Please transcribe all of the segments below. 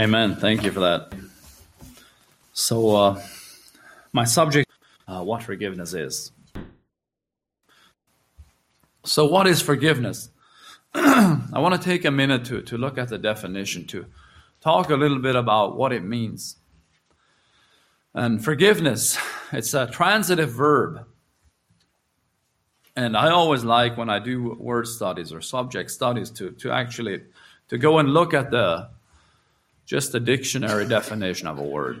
Amen. Thank you for that. So, uh, my subject, uh, what forgiveness is. So, what is forgiveness? I want to take a minute to, to look at the definition, to talk a little bit about what it means. And forgiveness, it's a transitive verb. And I always like when I do word studies or subject studies to, to actually to go and look at the just a dictionary definition of a word.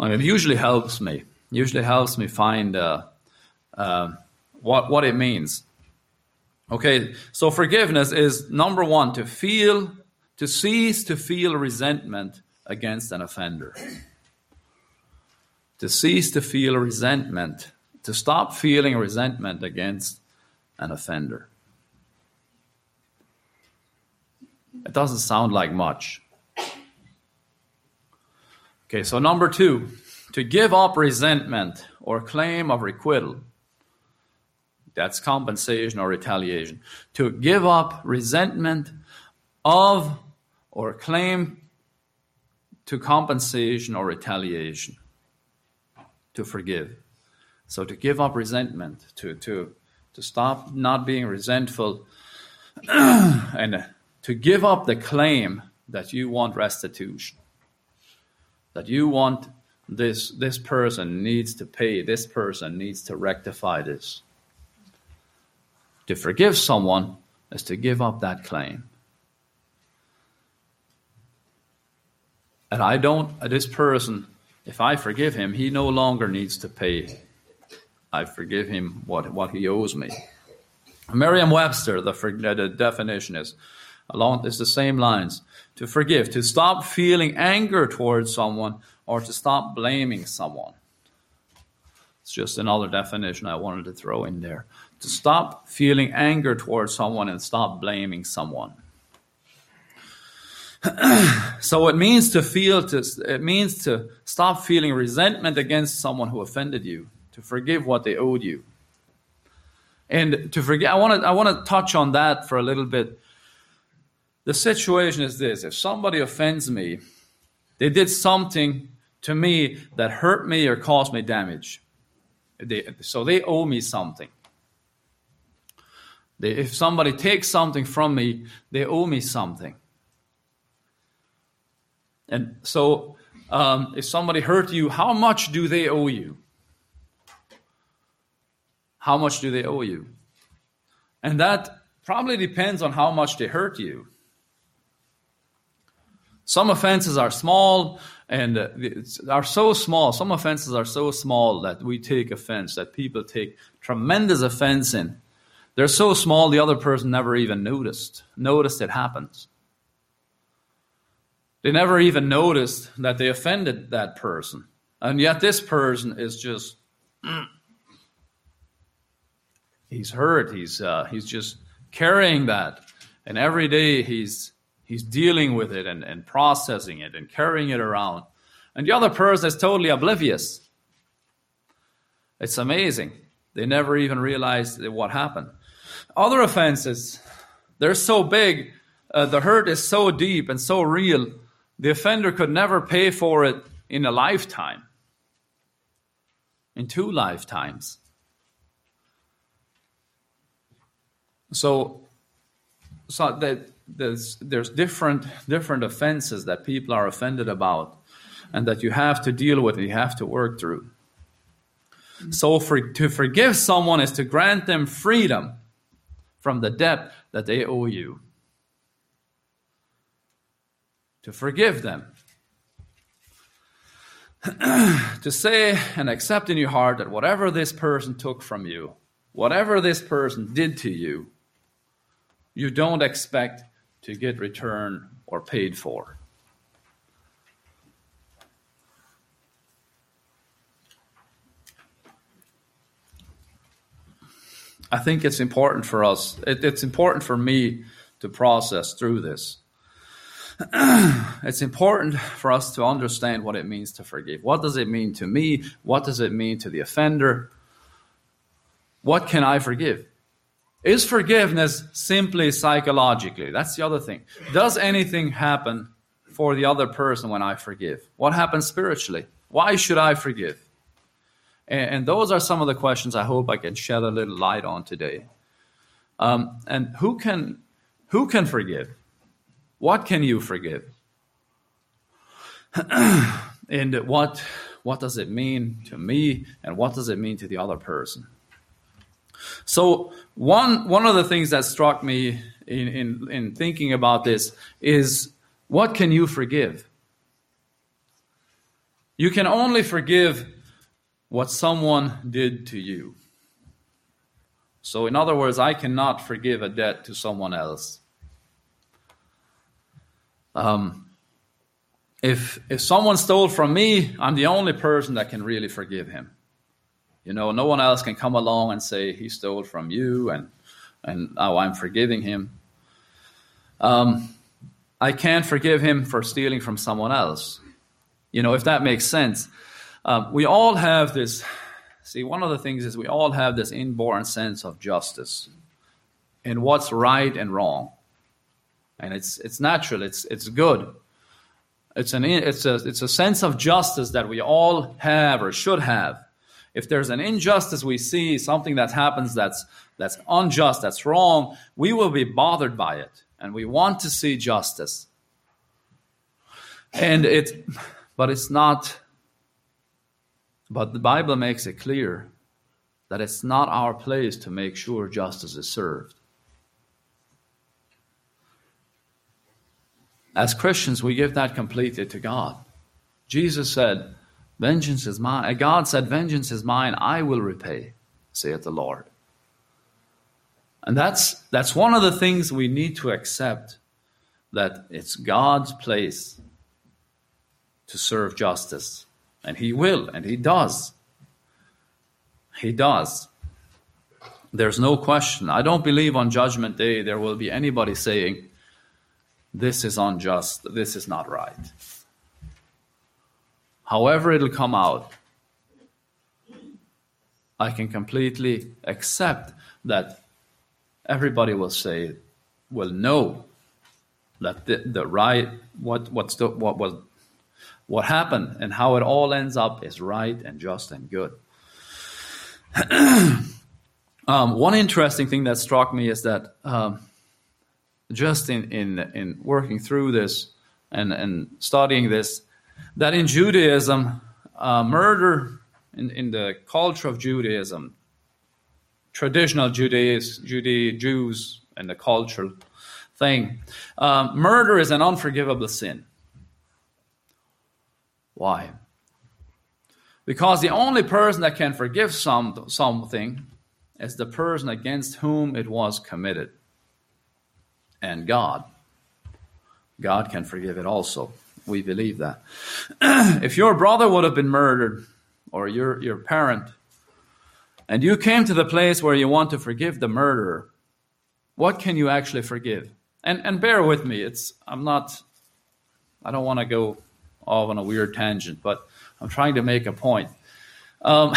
And it usually helps me. Usually helps me find uh, uh, what what it means. Okay, so forgiveness is number one to feel, to cease to feel resentment against an offender. To cease to feel resentment, to stop feeling resentment against an offender. It doesn't sound like much. Okay, so number two, to give up resentment or claim of requital. That's compensation or retaliation. To give up resentment of or claim to compensation or retaliation. To forgive. So to give up resentment, to, to, to stop not being resentful, and to give up the claim that you want restitution, that you want this, this person needs to pay, this person needs to rectify this. To forgive someone is to give up that claim. And I don't, this person, if I forgive him, he no longer needs to pay. I forgive him what, what he owes me. Merriam Webster, the, the definition is along it's the same lines to forgive, to stop feeling anger towards someone or to stop blaming someone. It's just another definition I wanted to throw in there. To stop feeling anger towards someone and stop blaming someone. so it means to feel to it means to stop feeling resentment against someone who offended you, to forgive what they owed you. And to forget I want to I want to touch on that for a little bit the situation is this if somebody offends me, they did something to me that hurt me or caused me damage. They, so they owe me something. They, if somebody takes something from me, they owe me something. And so, um, if somebody hurt you, how much do they owe you? How much do they owe you? And that probably depends on how much they hurt you. Some offenses are small and uh, are so small. Some offenses are so small that we take offense, that people take tremendous offense in. They're so small the other person never even noticed. Noticed it happens. They never even noticed that they offended that person. And yet this person is just he's hurt. He's uh, he's just carrying that. And every day he's He's dealing with it and, and processing it and carrying it around. And the other person is totally oblivious. It's amazing. They never even realize what happened. Other offenses, they're so big, uh, the hurt is so deep and so real, the offender could never pay for it in a lifetime, in two lifetimes. So, so that there's there's different different offenses that people are offended about and that you have to deal with and you have to work through. So for, to forgive someone is to grant them freedom from the debt that they owe you. To forgive them. To say and accept in your heart that whatever this person took from you whatever this person did to you you don't expect to get returned or paid for. I think it's important for us, it, it's important for me to process through this. it's important for us to understand what it means to forgive. What does it mean to me? What does it mean to the offender? What can I forgive? Is forgiveness simply psychologically? That's the other thing. Does anything happen for the other person when I forgive? What happens spiritually? Why should I forgive? And, and those are some of the questions I hope I can shed a little light on today. Um, and who can who can forgive? What can you forgive? and what what does it mean to me and what does it mean to the other person? So one one of the things that struck me in, in, in thinking about this is what can you forgive? You can only forgive what someone did to you. So, in other words, I cannot forgive a debt to someone else. Um, if if someone stole from me, I'm the only person that can really forgive him. You know, no one else can come along and say he stole from you and and oh, I'm forgiving him. Um, I can't forgive him for stealing from someone else. You know, if that makes sense. Um, we all have this. See, one of the things is we all have this inborn sense of justice and what's right and wrong, and it's it's natural. It's it's good. It's an it's a it's a sense of justice that we all have or should have. If there's an injustice we see, something that happens that's that's unjust, that's wrong, we will be bothered by it, and we want to see justice. And it, but it's not. But the Bible makes it clear that it's not our place to make sure justice is served. As Christians, we give that completely to God. Jesus said, Vengeance is mine. God said, Vengeance is mine, I will repay, saith the Lord. And that's, that's one of the things we need to accept that it's God's place to serve justice. And He will, and He does. He does. There's no question. I don't believe on Judgment Day there will be anybody saying, This is unjust, this is not right however it'll come out, I can completely accept that everybody will say, will know that the, the right, what, what's the, what was, what happened and how it all ends up is right and just and good. um, one interesting thing that struck me is that um, just in, in, in working through this and, and studying this, that in Judaism, uh, murder in, in the culture of Judaism, traditional Judaism, Jude, Jews and the cultural thing, um, murder is an unforgivable sin. Why? Because the only person that can forgive some, something is the person against whom it was committed. And God. God can forgive it also. We believe that. if your brother would have been murdered, or your, your parent, and you came to the place where you want to forgive the murderer, what can you actually forgive? And, and bear with me, it's, I'm not, I don't want to go off on a weird tangent, but I'm trying to make a point. Um,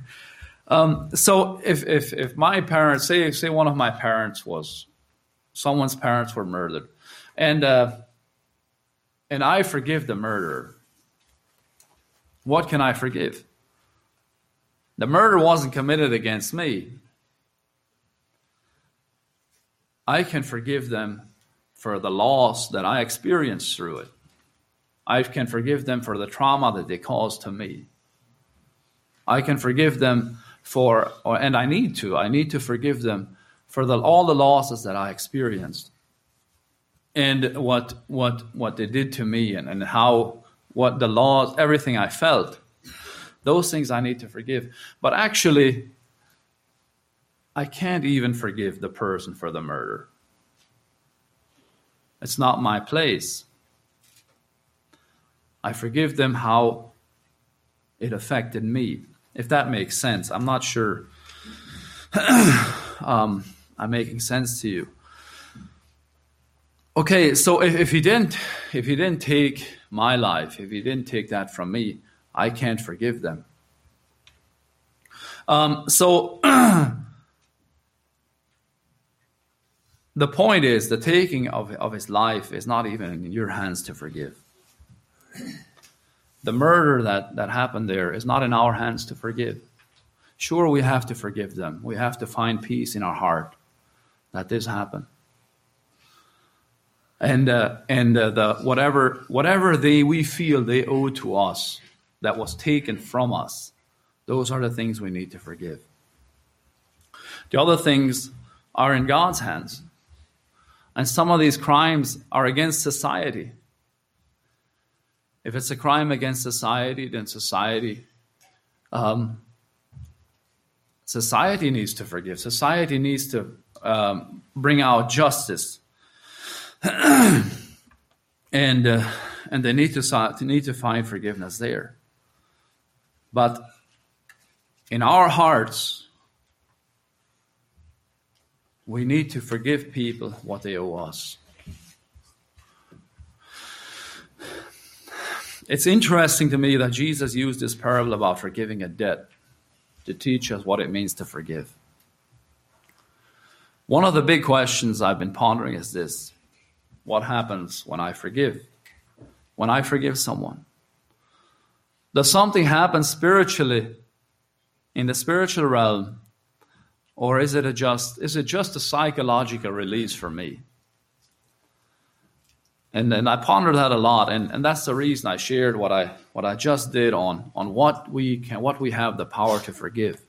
um, so if, if, if my parents, say, say one of my parents was, someone's parents were murdered, and uh, and I forgive the murderer, what can I forgive? The murder wasn't committed against me. I can forgive them for the loss that I experienced through it. I can forgive them for the trauma that they caused to me. I can forgive them for, or, and I need to, I need to forgive them for the, all the losses that I experienced and what what what they did to me and, and how what the laws everything i felt those things i need to forgive. But actually i can't even forgive the person for the murder. It's not my place. I forgive them how it affected me if that makes sense. I'm not sure um, i'm making sense to you Okay, so if, if he didn't, if he didn't take my life, if he didn't take that from me, I can't forgive them. Um, so the point is, the taking of, of his life is not even in your hands to forgive. The murder that, that happened there is not in our hands to forgive. Sure, we have to forgive them. We have to find peace in our heart that this happened. And, uh, and uh, the, whatever, whatever they, we feel they owe to us that was taken from us, those are the things we need to forgive. The other things are in God's hands. And some of these crimes are against society. If it's a crime against society, then society um, society needs to forgive. Society needs to um, bring out justice, and uh, and they need to need to find forgiveness there. But in our hearts, we need to forgive people what they owe us. It's interesting to me that Jesus used this parable about forgiving a debt to teach us what it means to forgive. One of the big questions I've been pondering is this What happens when I forgive? When I forgive someone? Does something happen spiritually in the spiritual realm or is it just is it just a psychological release for me? And and I pondered that a lot, and, and that's the reason I shared what I what I just did on on what we can what we have the power to forgive.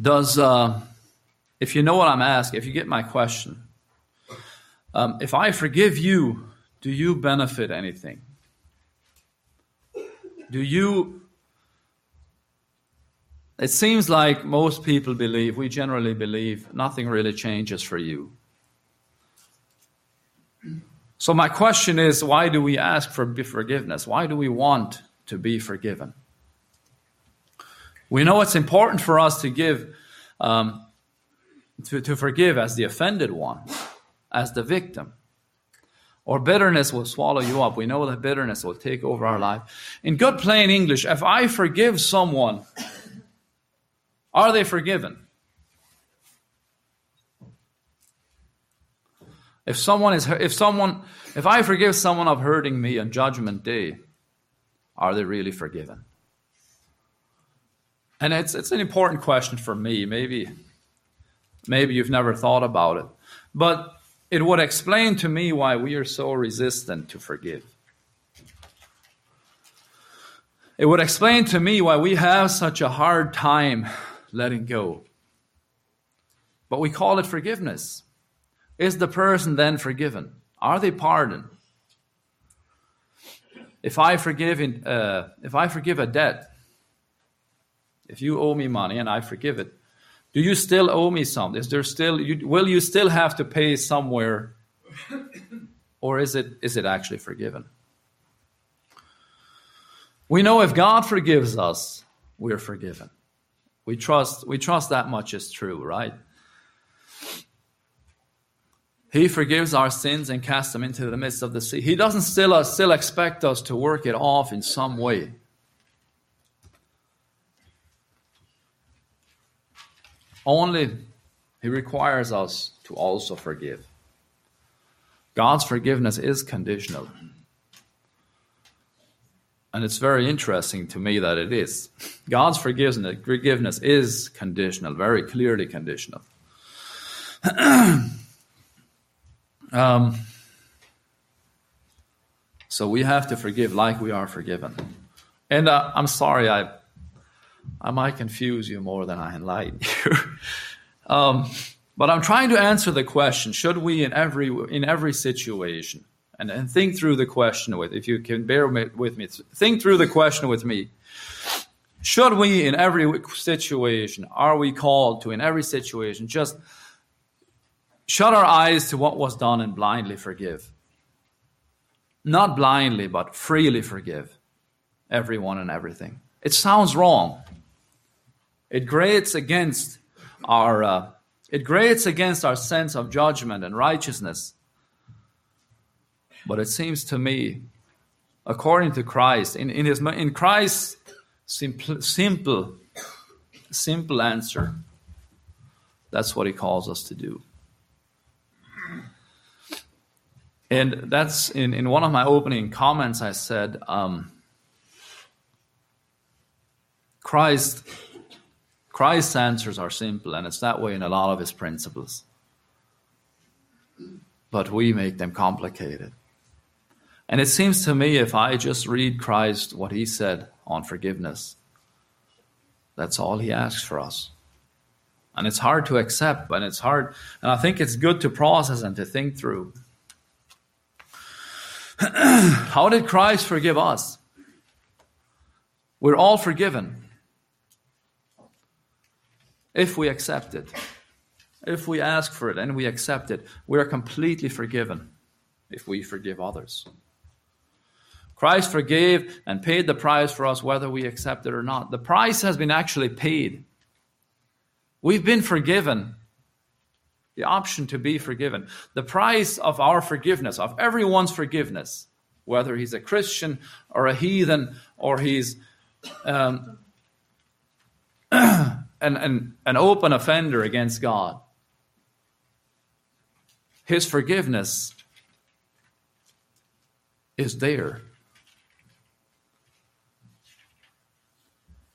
Does uh, if you know what I'm asking, if you get my question, um, if I forgive you, do you benefit anything? Do you it seems like most people believe, we generally believe, nothing really changes for you. So, my question is why do we ask for forgiveness? Why do we want to be forgiven? We know it's important for us to give, um, to, to forgive as the offended one, as the victim. Or bitterness will swallow you up. We know that bitterness will take over our life. In good plain English, if I forgive someone, are they forgiven? If someone is if someone if I forgive someone of hurting me on judgment day, are they really forgiven? And it's it's an important question for me. Maybe maybe you've never thought about it. But it would explain to me why we are so resistant to forgive. It would explain to me why we have such a hard time letting go. But we call it forgiveness. Is the person then forgiven? Are they pardoned? If I forgive, in, uh, if I forgive a debt, if you owe me money and I forgive it, do you still owe me something? Is there still you, will you still have to pay somewhere, or is it is it actually forgiven? We know if God forgives us, we're forgiven. We trust, we trust that much is true, right? He forgives our sins and casts them into the midst of the sea. He doesn't still, uh, still expect us to work it off in some way. Only He requires us to also forgive. God's forgiveness is conditional. And it's very interesting to me that it is. God's forgiveness, forgiveness is conditional, very clearly conditional. um, so we have to forgive like we are forgiven. And uh, I'm sorry, I, I might confuse you more than I enlighten you. um, but I'm trying to answer the question: Should we, in every in every situation, and, and think through the question with, if you can bear with me, think through the question with me. Should we, in every situation, are we called to, in every situation, just shut our eyes to what was done and blindly forgive? Not blindly, but freely forgive everyone and everything. It sounds wrong. It grates against our uh, it grates against our sense of judgment and righteousness but it seems to me, according to Christ, in, in, his, in Christ's simple, simple, simple answer, That's what he calls us to do. And that's in, in one of my opening comments, I said, um, Christ, Christ's answers are simple, and it's that way in a lot of his principles. But we make them complicated. And it seems to me if I just read Christ, what he said on forgiveness, that's all he asks for us. And it's hard to accept, and it's hard. And I think it's good to process and to think through. How did Christ forgive us? We're all forgiven if we accept it. If we ask for it and we accept it, we are completely forgiven if we forgive others. Christ forgave and paid the price for us whether we accept it or not. The price has been actually paid. We've been forgiven. The option to be forgiven. The price of our forgiveness, of everyone's forgiveness, whether he's a Christian or a heathen or he's um, an, an, an open offender against God. His forgiveness is there.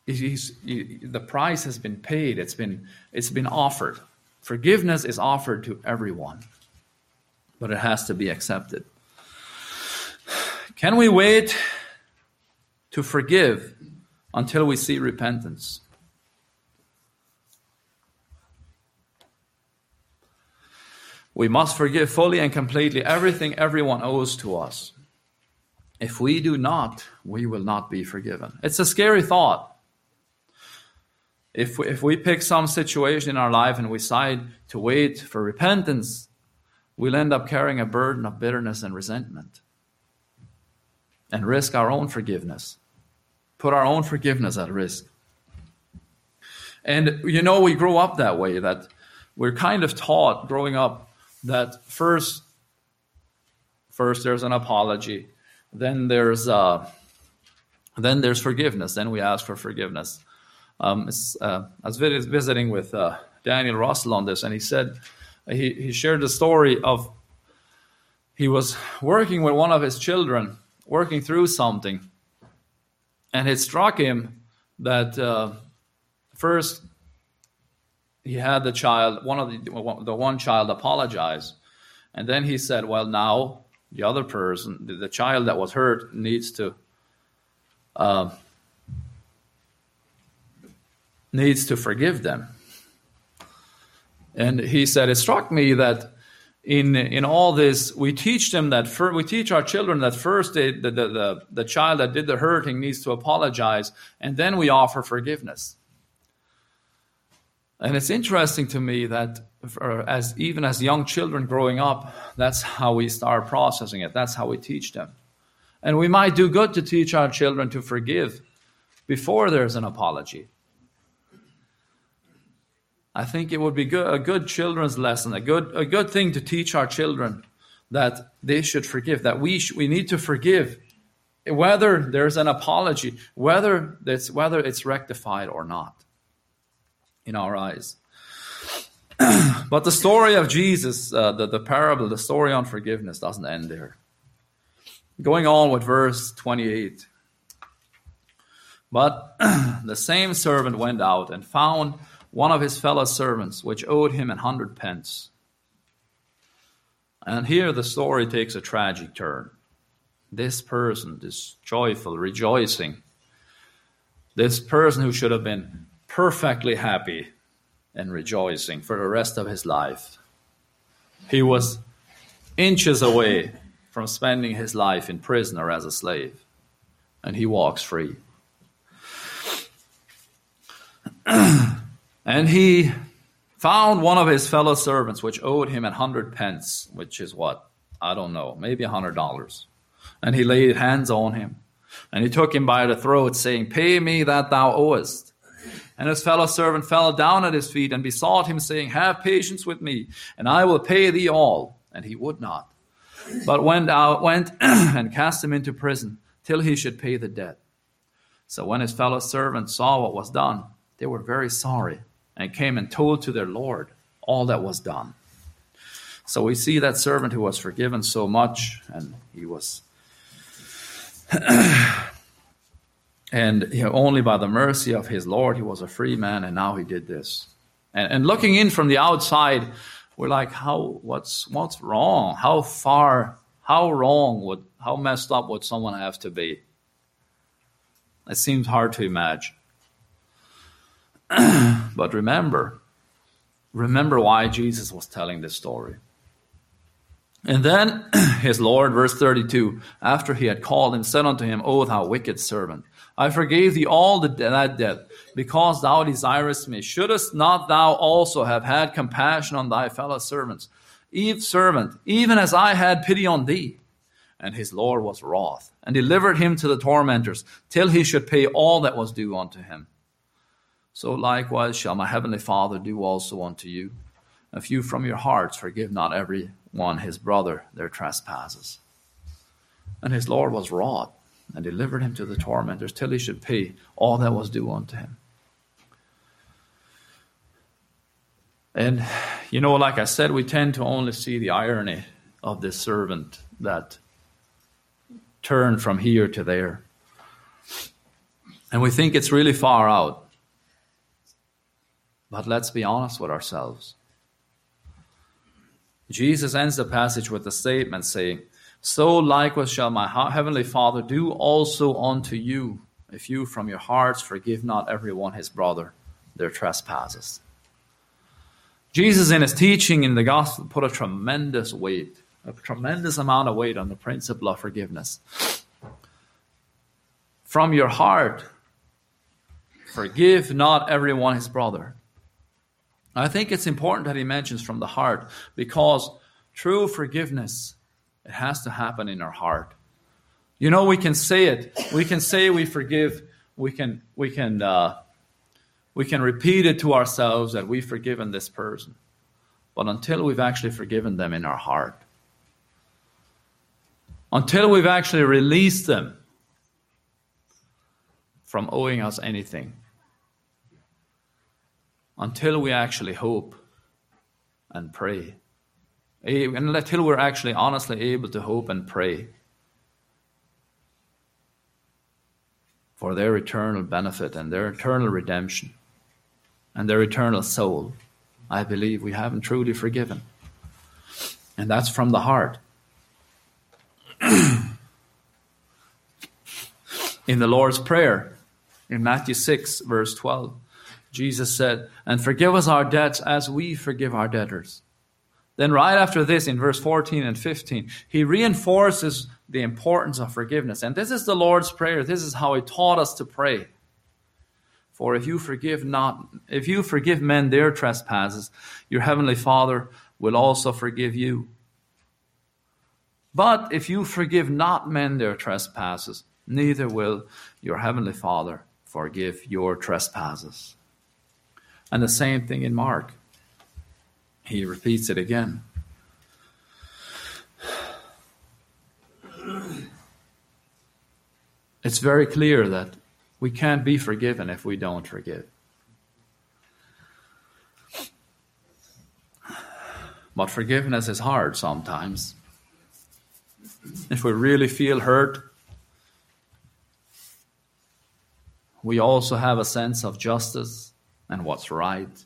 He's, he, the price has been paid. It's been, it's been offered. Forgiveness is offered to everyone, but it has to be accepted. Can we wait to forgive until we see repentance? We must forgive fully and completely everything everyone owes to us. If we do not, we will not be forgiven. It's a scary thought. If we, if we pick some situation in our life and we decide to wait for repentance, we'll end up carrying a burden of bitterness and resentment and risk our own forgiveness, put our own forgiveness at risk. And you know, we grow up that way, that we're kind of taught growing up that first, first there's an apology, then there's uh, then there's forgiveness, then we ask for forgiveness. Um, uh, I was visiting with uh, Daniel Russell on this, and he said he, he shared the story of he was working with one of his children, working through something, and it struck him that uh, first he had the child, one of the the one child apologize, and then he said, "Well, now the other person, the, the child that was hurt, needs to." Uh, needs to forgive them. And he said, It struck me that in, in all this, we teach them that we teach our children that first they, the, the, the, the child that did the hurting needs to apologize, and then we offer forgiveness. And it's interesting to me that for, as even as young children growing up, that's how we start processing it. That's how we teach them. And we might do good to teach our children to forgive before there's an apology. I think it would be good, a good children's lesson, a good, a good thing to teach our children that they should forgive, that we, sh- we need to forgive, whether there's an apology, whether it's, whether it's rectified or not in our eyes. but the story of Jesus, uh, the, the parable, the story on forgiveness doesn't end there. Going on with verse 28. But the same servant went out and found one of his fellow servants, which owed him an hundred pence. And here the story takes a tragic turn. This person, this joyful, rejoicing, this person who should have been perfectly happy and rejoicing for the rest of his life, he was inches away from spending his life in prison or as a slave, and he walks free. And he found one of his fellow servants which owed him a hundred pence, which is what? I don't know, maybe a hundred dollars. And he laid hands on him. And he took him by the throat, saying, Pay me that thou owest. And his fellow servant fell down at his feet and besought him, saying, Have patience with me, and I will pay thee all. And he would not, but went out, went and cast him into prison till he should pay the debt. So when his fellow servants saw what was done, they were very sorry and came and told to their Lord. all that was done. So we see that servant who was forgiven so much, and he was, and you know, only by the mercy of his Lord he was a free man, and now he did this. And, and looking in from the outside, we're like, how? What's what's wrong? How far? How wrong would? How messed up would someone have to be? It seems hard to imagine. but remember, remember why Jesus was telling this story. And then his Lord, verse 32, after he had called him, said unto him, O thou wicked servant, I forgave thee all the, that debt, because thou desirest me. Shouldest not thou also have had compassion on thy fellow servants, Eve servant, even as I had pity on thee? And his Lord was wroth, and delivered him to the tormentors, till he should pay all that was due unto him. So likewise shall my heavenly Father do also unto you, if you from your hearts forgive not every one his brother their trespasses. And his Lord was wroth, and delivered him to the tormentors till he should pay all that was due unto him. And, you know, like I said, we tend to only see the irony of this servant that turned from here to there. And we think it's really far out. But let's be honest with ourselves. Jesus ends the passage with a statement saying, So likewise shall my heavenly Father do also unto you, if you from your hearts forgive not every one his brother their trespasses. Jesus, in his teaching in the gospel, put a tremendous weight, a tremendous amount of weight on the principle of forgiveness. From your heart, forgive not everyone his brother. I think it's important that he mentions from the heart because true forgiveness, it has to happen in our heart. You know, we can say it. We can say we forgive. We can, we can, uh, we can repeat it to ourselves that we've forgiven this person. But until we've actually forgiven them in our heart, until we've actually released them from owing us anything, until we actually hope and pray. Until we're actually honestly able to hope and pray for their eternal benefit and their eternal redemption and their eternal soul, I believe we haven't truly forgiven. And that's from the heart. in the Lord's Prayer, in Matthew 6, verse 12, Jesus said, and forgive us our debts as we forgive our debtors. Then, right after this, in verse 14 and 15, he reinforces the importance of forgiveness. And this is the Lord's Prayer. This is how he taught us to pray. For if you forgive not, if you forgive men their trespasses, your heavenly Father will also forgive you. But if you forgive not men their trespasses, neither will your heavenly Father forgive your trespasses. And the same thing in Mark. He repeats it again. It's very clear that we can't be forgiven if we don't forgive. But forgiveness is hard sometimes. If we really feel hurt, we also have a sense of justice and what's right.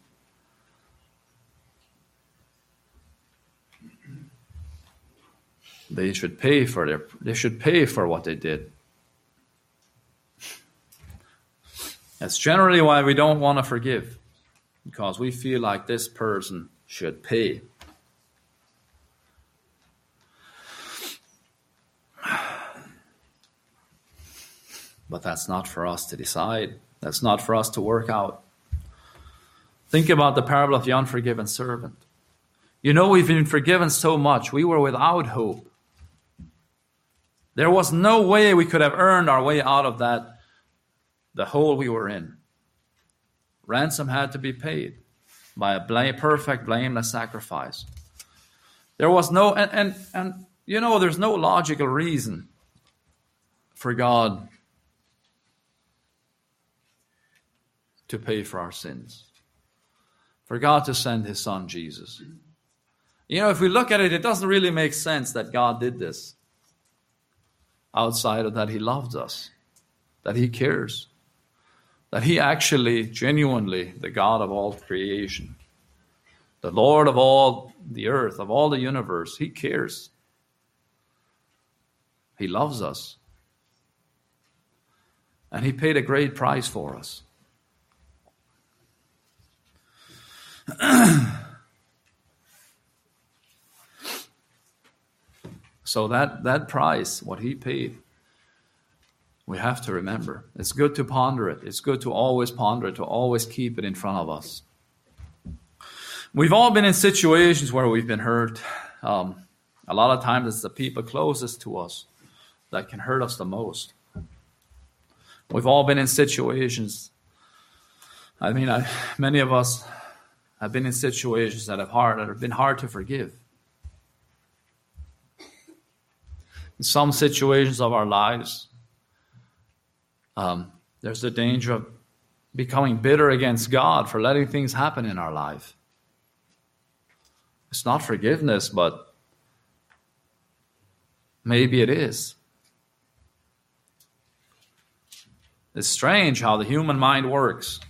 They should pay for their they should pay for what they did. That's generally why we don't want to forgive, because we feel like this person should pay. But that's not for us to decide. That's not for us to work out. Think about the parable of the unforgiven servant. You know, we've been forgiven so much. We were without hope. There was no way we could have earned our way out of that, the hole we were in. Ransom had to be paid by a perfect, blameless sacrifice. There was no, and, and, and you know, there's no logical reason for God to pay for our sins. for God to send his son Jesus. You know, if we look at it, it doesn't really make sense that God did this outside of that he loves us, that he cares, that he actually, genuinely, the God of all creation, the Lord of all the earth, of all the universe, he cares. He loves us. And he paid a great price for us. so that, that price, what he paid, we have to remember. It's good to ponder it. It's good to always ponder it, to always keep it in front of us. We've all been in situations where we've been hurt. Um, a lot of times it's the people closest to us that can hurt us the most. We've all been in situations. I mean, I, many of us have been in situations that have hard that have been hard to forgive. In some situations of our lives, um, there's the danger of becoming bitter against God for letting things happen in our life. It's not forgiveness, but maybe it is. It's strange how the human mind works,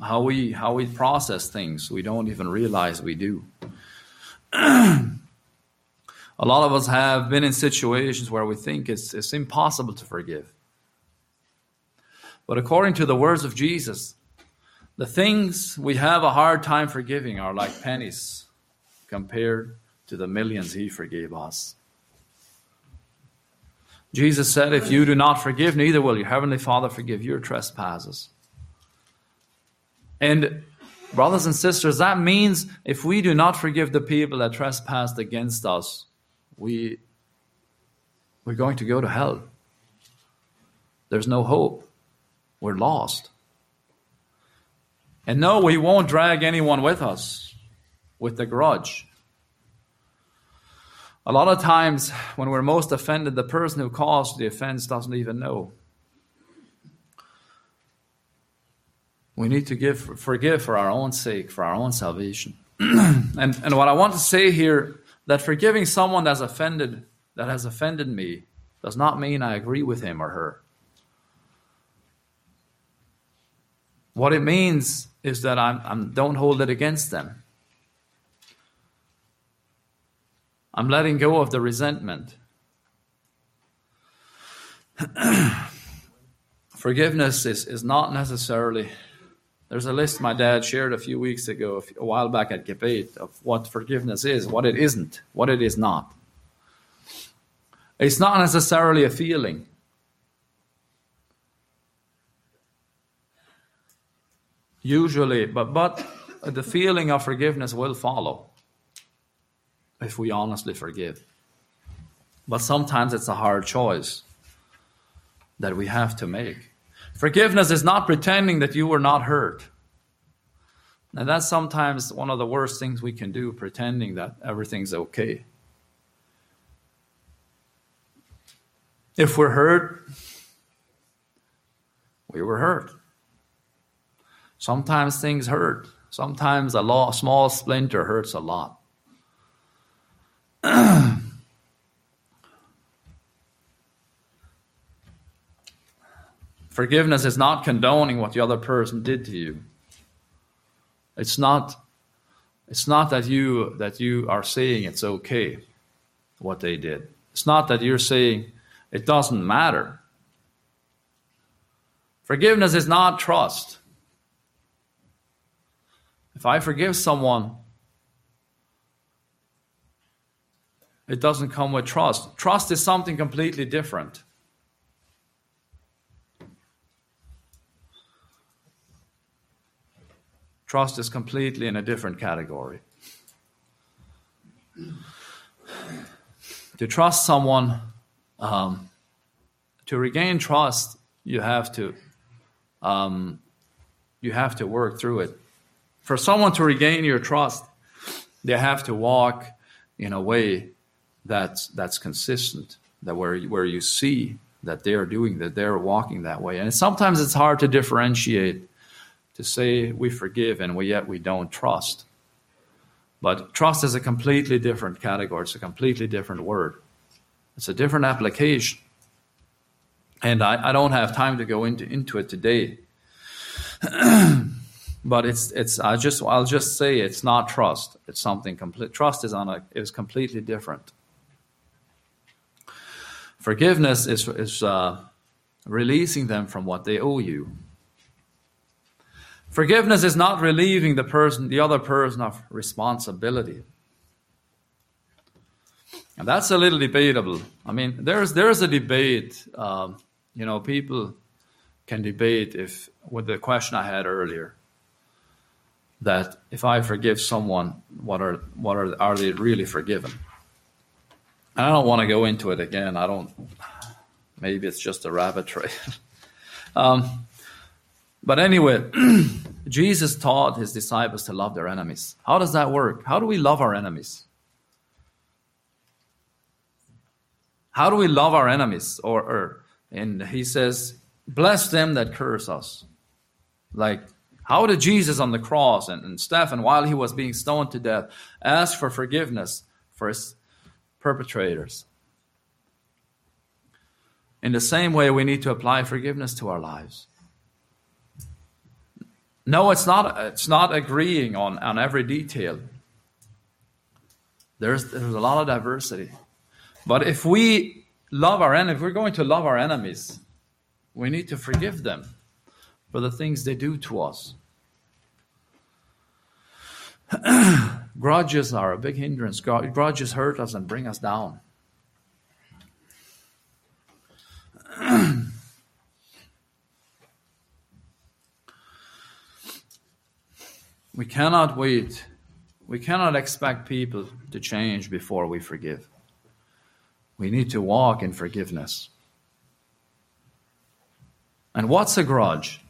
how we how we process things. We don't even realize we do. a lot of us have been in situations where we think it's, it's impossible to forgive. But according to the words of Jesus, the things we have a hard time forgiving are like pennies compared to the millions he forgave us. Jesus said, If you do not forgive, neither will your heavenly Father forgive your trespasses. And, brothers and sisters, that means if we do not forgive the people that trespassed against us, we, we're going to go to hell. There's no hope. We're lost. And no, we won't drag anyone with us with the grudge. A lot of times, when we're most offended, the person who caused the offense doesn't even know. We need to give, forgive for our own sake, for our own salvation. and, and what I want to say here, that forgiving someone that's offended, that has offended me, does not mean I agree with him or her. What it means is that I'm don't hold it against them. I'm letting go of the resentment. Forgiveness is, is not necessarily. There's a list my dad shared a few weeks ago, a while back at debate, of what forgiveness is, what it isn't, what it is not. It's not necessarily a feeling. Usually, but, but the feeling of forgiveness will follow if we honestly forgive. But sometimes it's a hard choice that we have to make. Forgiveness is not pretending that you were not hurt. And that's sometimes one of the worst things we can do, pretending that everything's okay. If we're hurt, we were hurt. Sometimes things hurt. Sometimes a small splinter hurts a lot. Forgiveness is not condoning what the other person did to you. It's not it's not that you that you are saying it's okay what they did. It's not that you're saying it doesn't matter. Forgiveness is not trust. If I forgive someone, It doesn't come with trust. Trust is something completely different. Trust is completely in a different category. To trust someone, um, to regain trust, you have to um, you have to work through it. For someone to regain your trust, they have to walk in a way that's that's consistent that where where you see that they're doing that they're walking that way and sometimes it's hard to differentiate to say we forgive and we yet we don't trust. But trust is a completely different category. It's a completely different word. It's a different application. And I, I don't have time to go into, into it today. but it's it's I just I'll just say it's not trust. It's something complete. Trust is on a is completely different. Forgiveness is is uh, releasing them from what they owe you. Forgiveness is not relieving the person, the other person, of responsibility. And that's a little debatable. I mean, there's there's a debate. Um, you know, people can debate if with the question I had earlier that if I forgive someone, what are what are are they really forgiven? And I don't want to go into it again. I don't. Maybe it's just a rabbit trail. um, but anyway, Jesus taught his disciples to love their enemies. How does that work? How do we love our enemies? How do we love our enemies? Or, or and he says, bless them that curse us. Like, how did Jesus on the cross and, and Stephen, while he was being stoned to death, ask for forgiveness for his perpetrators? In the same way, we need to apply forgiveness to our lives. No, it's not, it's not agreeing on, on every detail. There's, there's a lot of diversity. But if we love our enemies, if we're going to love our enemies, we need to forgive them for the things they do to us. Grudges are a big hindrance. Grudges hurt us and bring us down. we cannot wait. We cannot expect people to change before we forgive. We need to walk in forgiveness. And what's a grudge?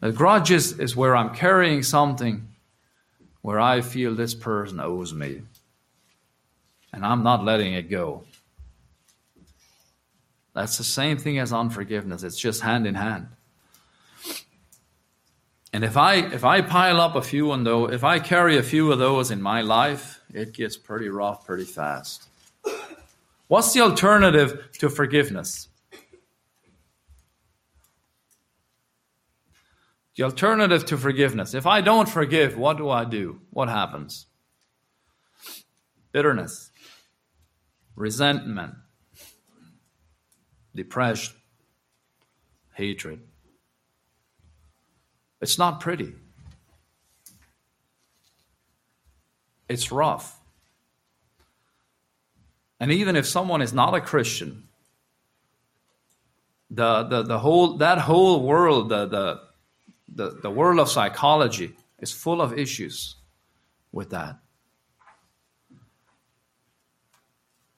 A grudge is, is where I'm carrying something where I feel this person owes me. And I'm not letting it go. That's the same thing as unforgiveness. It's just hand in hand. And if I if I pile up a few on those, if I carry a few of those in my life, it gets pretty rough pretty fast. What's the alternative to forgiveness? The alternative to forgiveness. If I don't forgive, what do I do? What happens? Bitterness, resentment, depression, hatred. It's not pretty. It's rough. And even if someone is not a Christian, the, the, the whole that whole world, the, the the, the world of psychology is full of issues with that.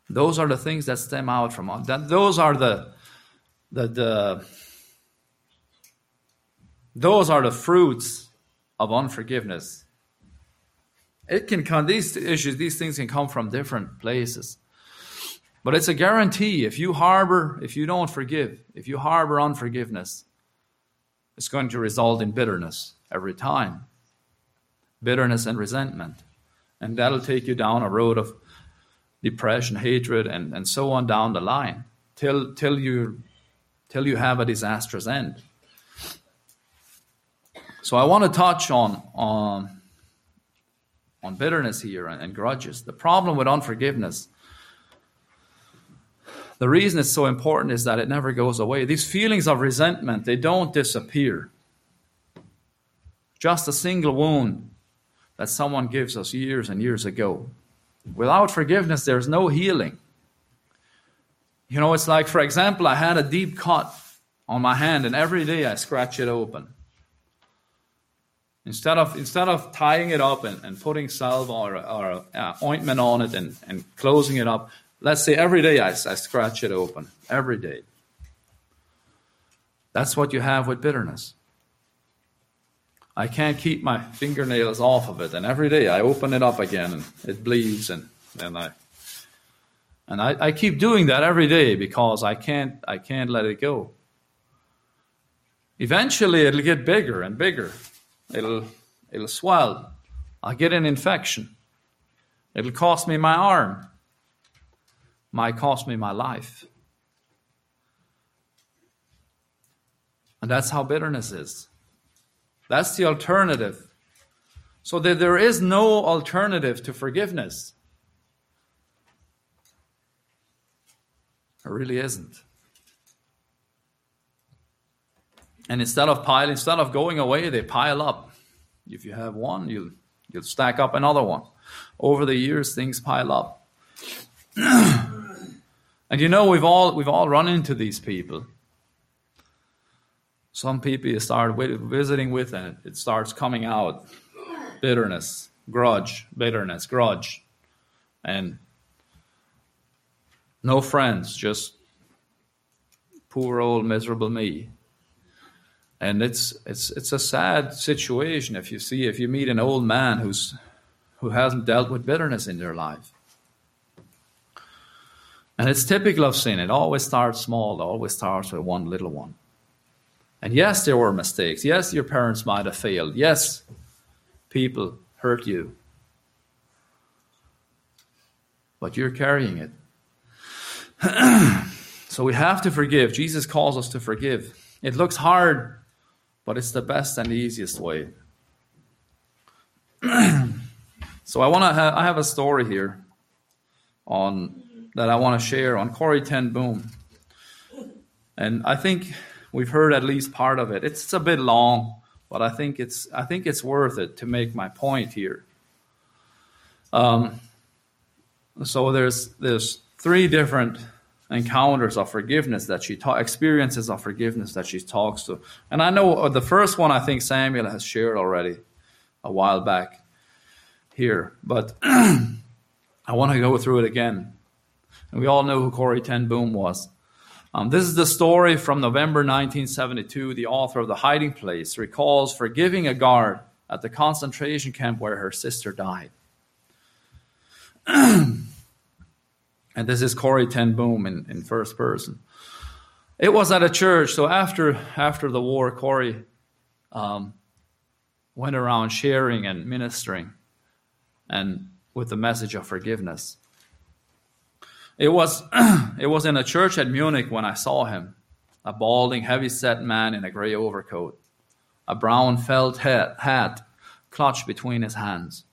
Those are the things that stem out from that. Those are the, the, the those are the fruits of unforgiveness. It can come, these issues, these things can come from different places. But it's a guarantee if you harbor, if you don't forgive, if you harbor unforgiveness, it's going to result in bitterness every time bitterness and resentment. And that'll take you down a road of depression, hatred, and, and so on down the line till, till, you, till you have a disastrous end. So I want to touch on, on, on bitterness here and, and grudges. The problem with unforgiveness the reason it's so important is that it never goes away. These feelings of resentment, they don't disappear. Just a single wound that someone gives us years and years ago. Without forgiveness, there's no healing. You know, it's like, for example, I had a deep cut on my hand, and every day I scratch it open. Instead of, instead of tying it up and, and putting salve or, or uh, ointment on it and, and closing it up, Let's say every day I, I scratch it open. Every day. That's what you have with bitterness. I can't keep my fingernails off of it, and every day I open it up again and it bleeds, and and I and I, I keep doing that every day because I can't I can't let it go. Eventually, it'll get bigger and bigger. It'll, it'll swell. I'll get an infection. It'll cost me my arm. Might cost me my life. And that's how bitterness is. That's the alternative. So that there is no alternative to forgiveness. There really isn't. And instead of piling, instead of going away, they pile up. If you have one, you'll you'll stack up another one. Over the years, things pile up. and you know, we've all we've all run into these people. Some people you start visiting with, and it starts coming out bitterness, grudge, bitterness, grudge, and no friends, just poor old miserable me. And it's it's it's a sad situation if you see if you meet an old man who's who hasn't dealt with bitterness in their life. And it's typical of sin. It always starts small, it always starts with one little one. And yes, there were mistakes. Yes, your parents might have failed. Yes, people hurt you. But you're carrying it. so we have to forgive. Jesus calls us to forgive. It looks hard, but it's the best and the easiest way. so I want to. Ha- I have a story here on that I want to share on Corrie Ten Boom, and I think we've heard at least part of it. It's a bit long, but I think it's I think it's worth it to make my point here. Um, so there's there's three different encounters of forgiveness that she ta- experiences of forgiveness that she talks to. And I know uh, the first one I think Samuel has shared already a while back here, but I want to go through it again. And we all know who Corrie Ten Boom was. Um, this is the story from November 1972. The author of The Hiding Place recalls forgiving a guard at the concentration camp where her sister died. And this is Corrie Ten Boom in, in first person. It was at a church. So after after the war, Corrie um, went around sharing and ministering, and with the message of forgiveness. It was it was in a church at Munich when I saw him, a balding, heavy-set man in a gray overcoat, a brown felt hat, hat clutched between his hands.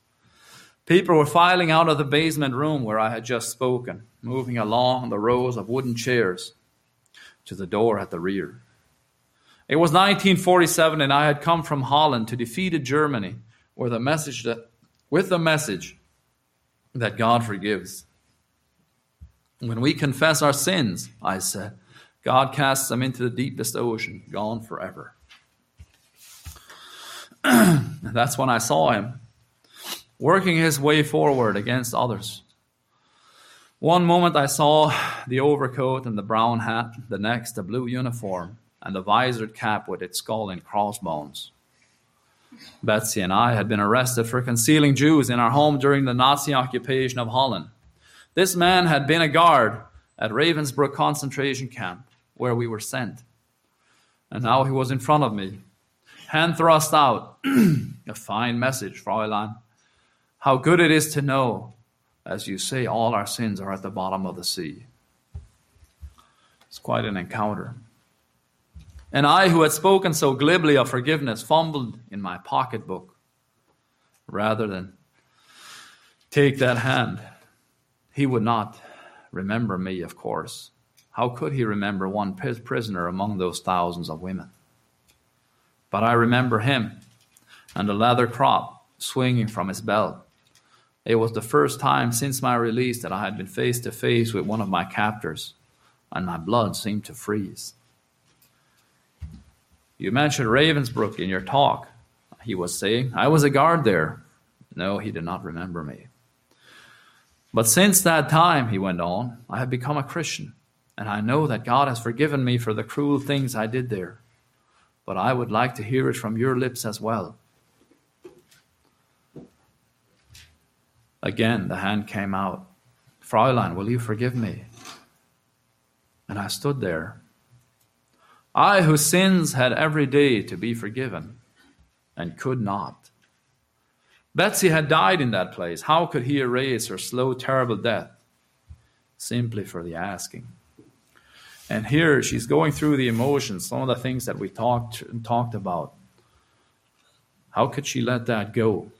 People were filing out of the basement room where I had just spoken moving along the rows of wooden chairs to the door at the rear. It was 1947, and I had come from Holland to defeated Germany with a message that, with the message that God forgives. When we confess our sins, I said, God casts them into the deepest ocean, gone forever. That's when I saw him working his way forward against others. One moment I saw the overcoat and the brown hat, the next the blue uniform and the visored cap with its skull and crossbones. Betsie and I had been arrested for concealing Jews in our home during the Nazi occupation of Holland. This man had been a guard at Ravensbrück concentration camp, where we were sent. And now he was in front of me, hand thrust out. a fine message, Fräulein. How good it is to know as you say, all our sins are at the bottom of the sea. It's quite an encounter. And I, who had spoken so glibly of forgiveness, fumbled in my pocketbook rather than take that hand. He would not remember me, of course. How could he remember one prisoner among those thousands of women? But I remember him and the leather crop swinging from his belt it was the first time since my release that I had been face to face with one of my captors, and my blood seemed to freeze. You mentioned Ravensbrück in your talk, he was saying. I was a guard there. No, he did not remember me. But since that time, he went on, I have become a Christian, and I know that God has forgiven me for the cruel things I did there. But I would like to hear it from your lips as well. Again, the hand came out. Fräulein, will you forgive me? And I stood there. I, whose sins had every day to be forgiven, and could not. Betsie had died in that place. How could he erase her slow, terrible death? Simply for the asking. And here she's going through the emotions, some of the things that we talked talked about. How could she let that go?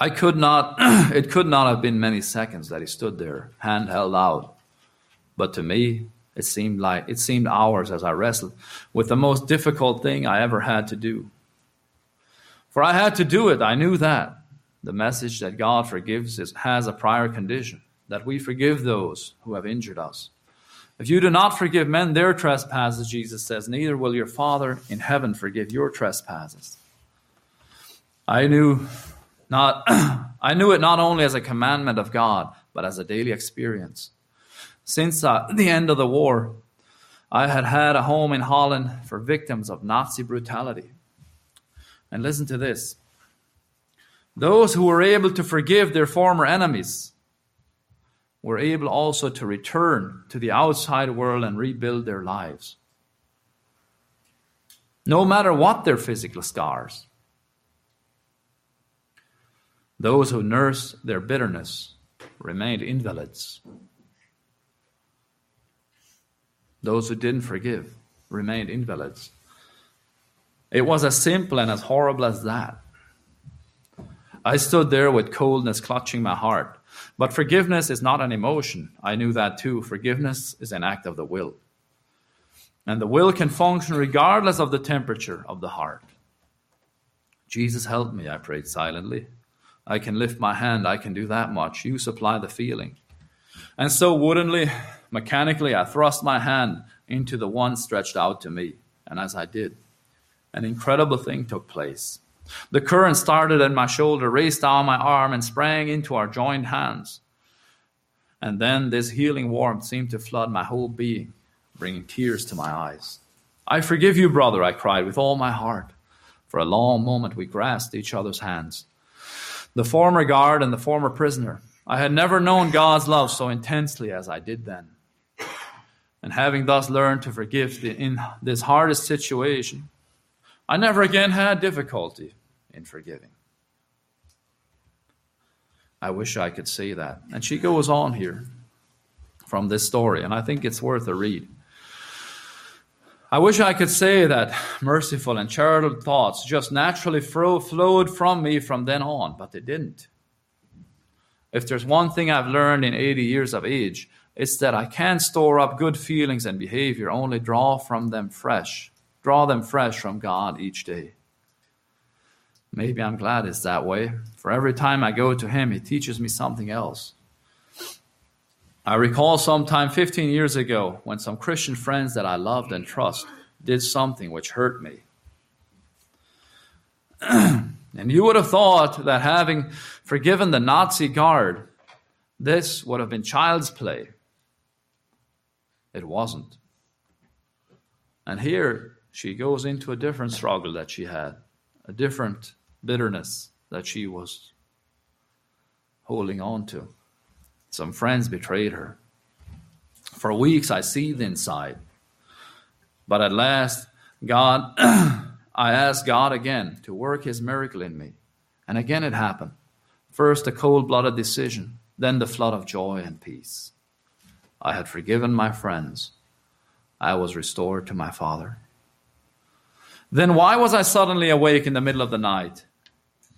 I could not, it could not have been many seconds that he stood there, hand held out. But to me, it seemed like it seemed hours as I wrestled with the most difficult thing I ever had to do. For I had to do it, I knew that. The message that God forgives is, has a prior condition that we forgive those who have injured us. If you do not forgive men their trespasses, Jesus says, neither will your Father in heaven forgive your trespasses. I knew not I knew it not only as a commandment of God, but as a daily experience. Since uh, the end of the war, I had had a home in Holland for victims of Nazi brutality. And listen to this. Those who were able to forgive their former enemies were able also to return to the outside world and rebuild their lives. No matter what their physical scars. Those who nursed their bitterness remained invalids. Those who didn't forgive remained invalids. It was as simple and as horrible as that. I stood there with coldness clutching my heart. But forgiveness is not an emotion. I knew that too. Forgiveness is an act of the will. And the will can function regardless of the temperature of the heart. Jesus, help me, I prayed silently. I can lift my hand. I can do that much. You supply the feeling. And so, woodenly, mechanically, I thrust my hand into the one stretched out to me. And as I did, an incredible thing took place. The current started at my shoulder, raced down my arm, and sprang into our joined hands. And then this healing warmth seemed to flood my whole being, bringing tears to my eyes. I forgive you, brother, I cried with all my heart. For a long moment we grasped each other's hands the former guard and the former prisoner. I had never known God's love so intensely as I did then. And having thus learned to forgive in this hardest situation, I never again had difficulty in forgiving. I wish I could say that. And she goes on here from this story, and I think it's worth a read. I wish I could say that merciful and charitable thoughts just naturally flowed from me from then on, but they didn't. If there's one thing I've learned in 80 years of age, it's that I can't store up good feelings and behavior, only draw from them fresh, draw them fresh from God each day. Maybe I'm glad it's that way, for every time I go to Him, He teaches me something else. I recall sometime 15 years ago when some Christian friends that I loved and trust did something which hurt me. and you would have thought that having forgiven the Nazi guard, this would have been child's play. It wasn't. And here she goes into a different struggle that she had, a different bitterness that she was holding on to. Some friends betrayed her. For weeks I seethed inside. But at last, God, I asked God again to work his miracle in me. And again it happened. First, a cold blooded decision, then the flood of joy and peace. I had forgiven my friends. I was restored to my Father. Then why was I suddenly awake in the middle of the night,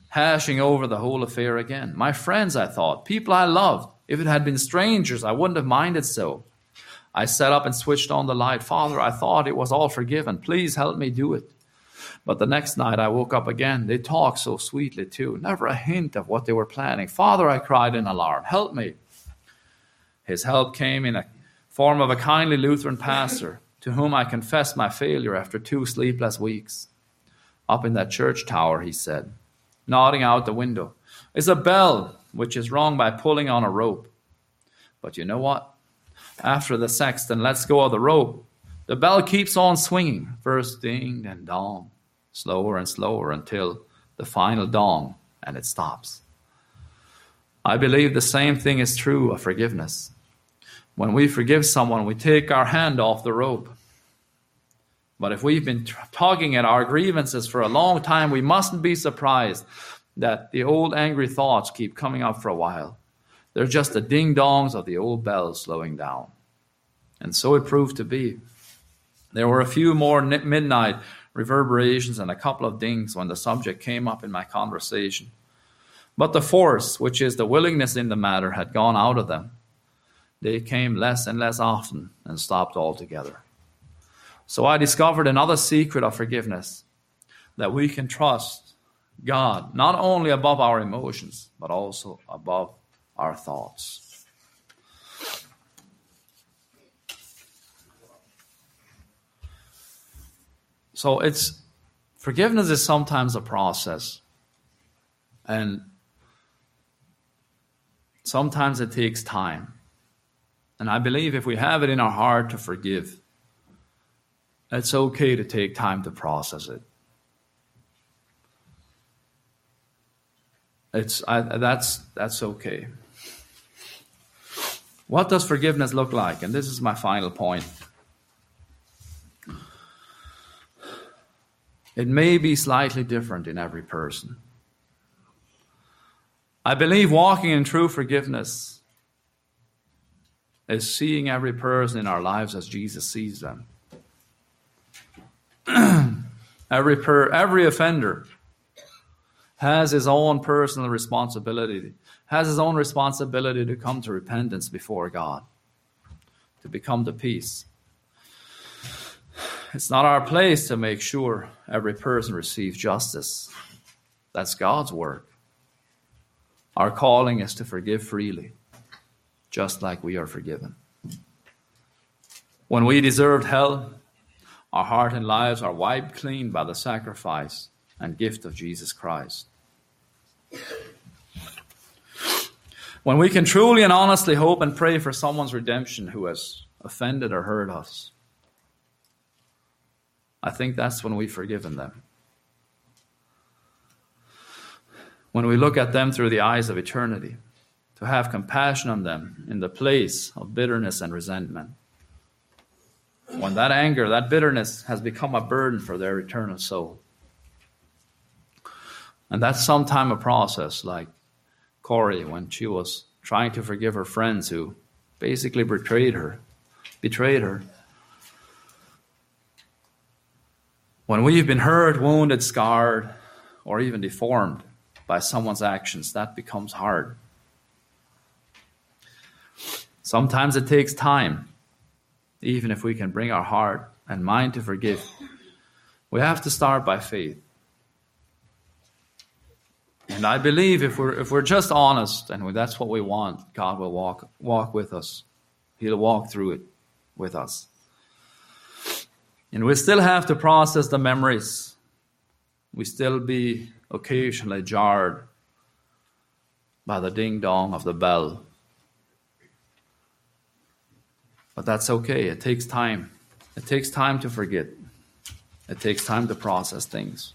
hashing over the whole affair again? My friends, I thought, people I loved, if it had been strangers, I wouldn't have minded so. I sat up and switched on the light. Father, I thought it was all forgiven. Please help me do it. But the next night I woke up again. They talked so sweetly too. Never a hint of what they were planning. Father, I cried in alarm. Help me. His help came in a form of a kindly Lutheran pastor to whom I confessed my failure after two sleepless weeks. Up in that church tower, he said, nodding out the window, is a bell which is wrong by pulling on a rope. But you know what? After the sexton lets go of the rope, the bell keeps on swinging, first ding, then dong, slower and slower until the final dong, and it stops. I believe the same thing is true of forgiveness. When we forgive someone, we take our hand off the rope. But if we've been tugging at our grievances for a long time, we mustn't be surprised that the old angry thoughts keep coming up for a while. They're just the ding dongs of the old bells slowing down. And so it proved to be. There were a few more midnight reverberations and a couple of dings when the subject came up in my conversation. But the force, which is the willingness in the matter, had gone out of them. They came less and less often and stopped altogether. So I discovered another secret of forgiveness that we can trust God not only above our emotions, but also above our thoughts. So it's forgiveness is sometimes a process. And sometimes it takes time. And I believe if we have it in our heart to forgive, it's okay to take time to process it. It's I, that's that's okay. What does forgiveness look like? And this is my final point. It may be slightly different in every person. I believe walking in true forgiveness is seeing every person in our lives as Jesus sees them. every, per, every offender has his own personal responsibility, has his own responsibility to come to repentance before God, to become the peace. It's not our place to make sure every person receives justice. That's God's work. Our calling is to forgive freely, just like we are forgiven. When we deserved hell, our heart and lives are wiped clean by the sacrifice and gift of Jesus Christ. When we can truly and honestly hope and pray for someone's redemption who has offended or hurt us, I think that's when we've forgiven them. When we look at them through the eyes of eternity, to have compassion on them in the place of bitterness and resentment. When that anger, that bitterness has become a burden for their eternal soul. And that's sometime a process, like Corrie when she was trying to forgive her friends who basically betrayed her, betrayed her. When we've been hurt, wounded, scarred, or even deformed by someone's actions, that becomes hard. Sometimes it takes time, even if we can bring our heart and mind to forgive. We have to start by faith. And I believe if we're if we're just honest and that's what we want, God will walk walk with us. He'll walk through it with us. And we still have to process the memories. We still be occasionally jarred by the ding dong of the bell. But that's okay. It takes time. It takes time to forget. It takes time to process things.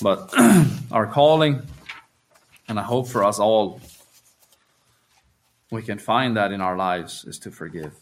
But our calling, and I hope for us all, we can find that in our lives, is to forgive.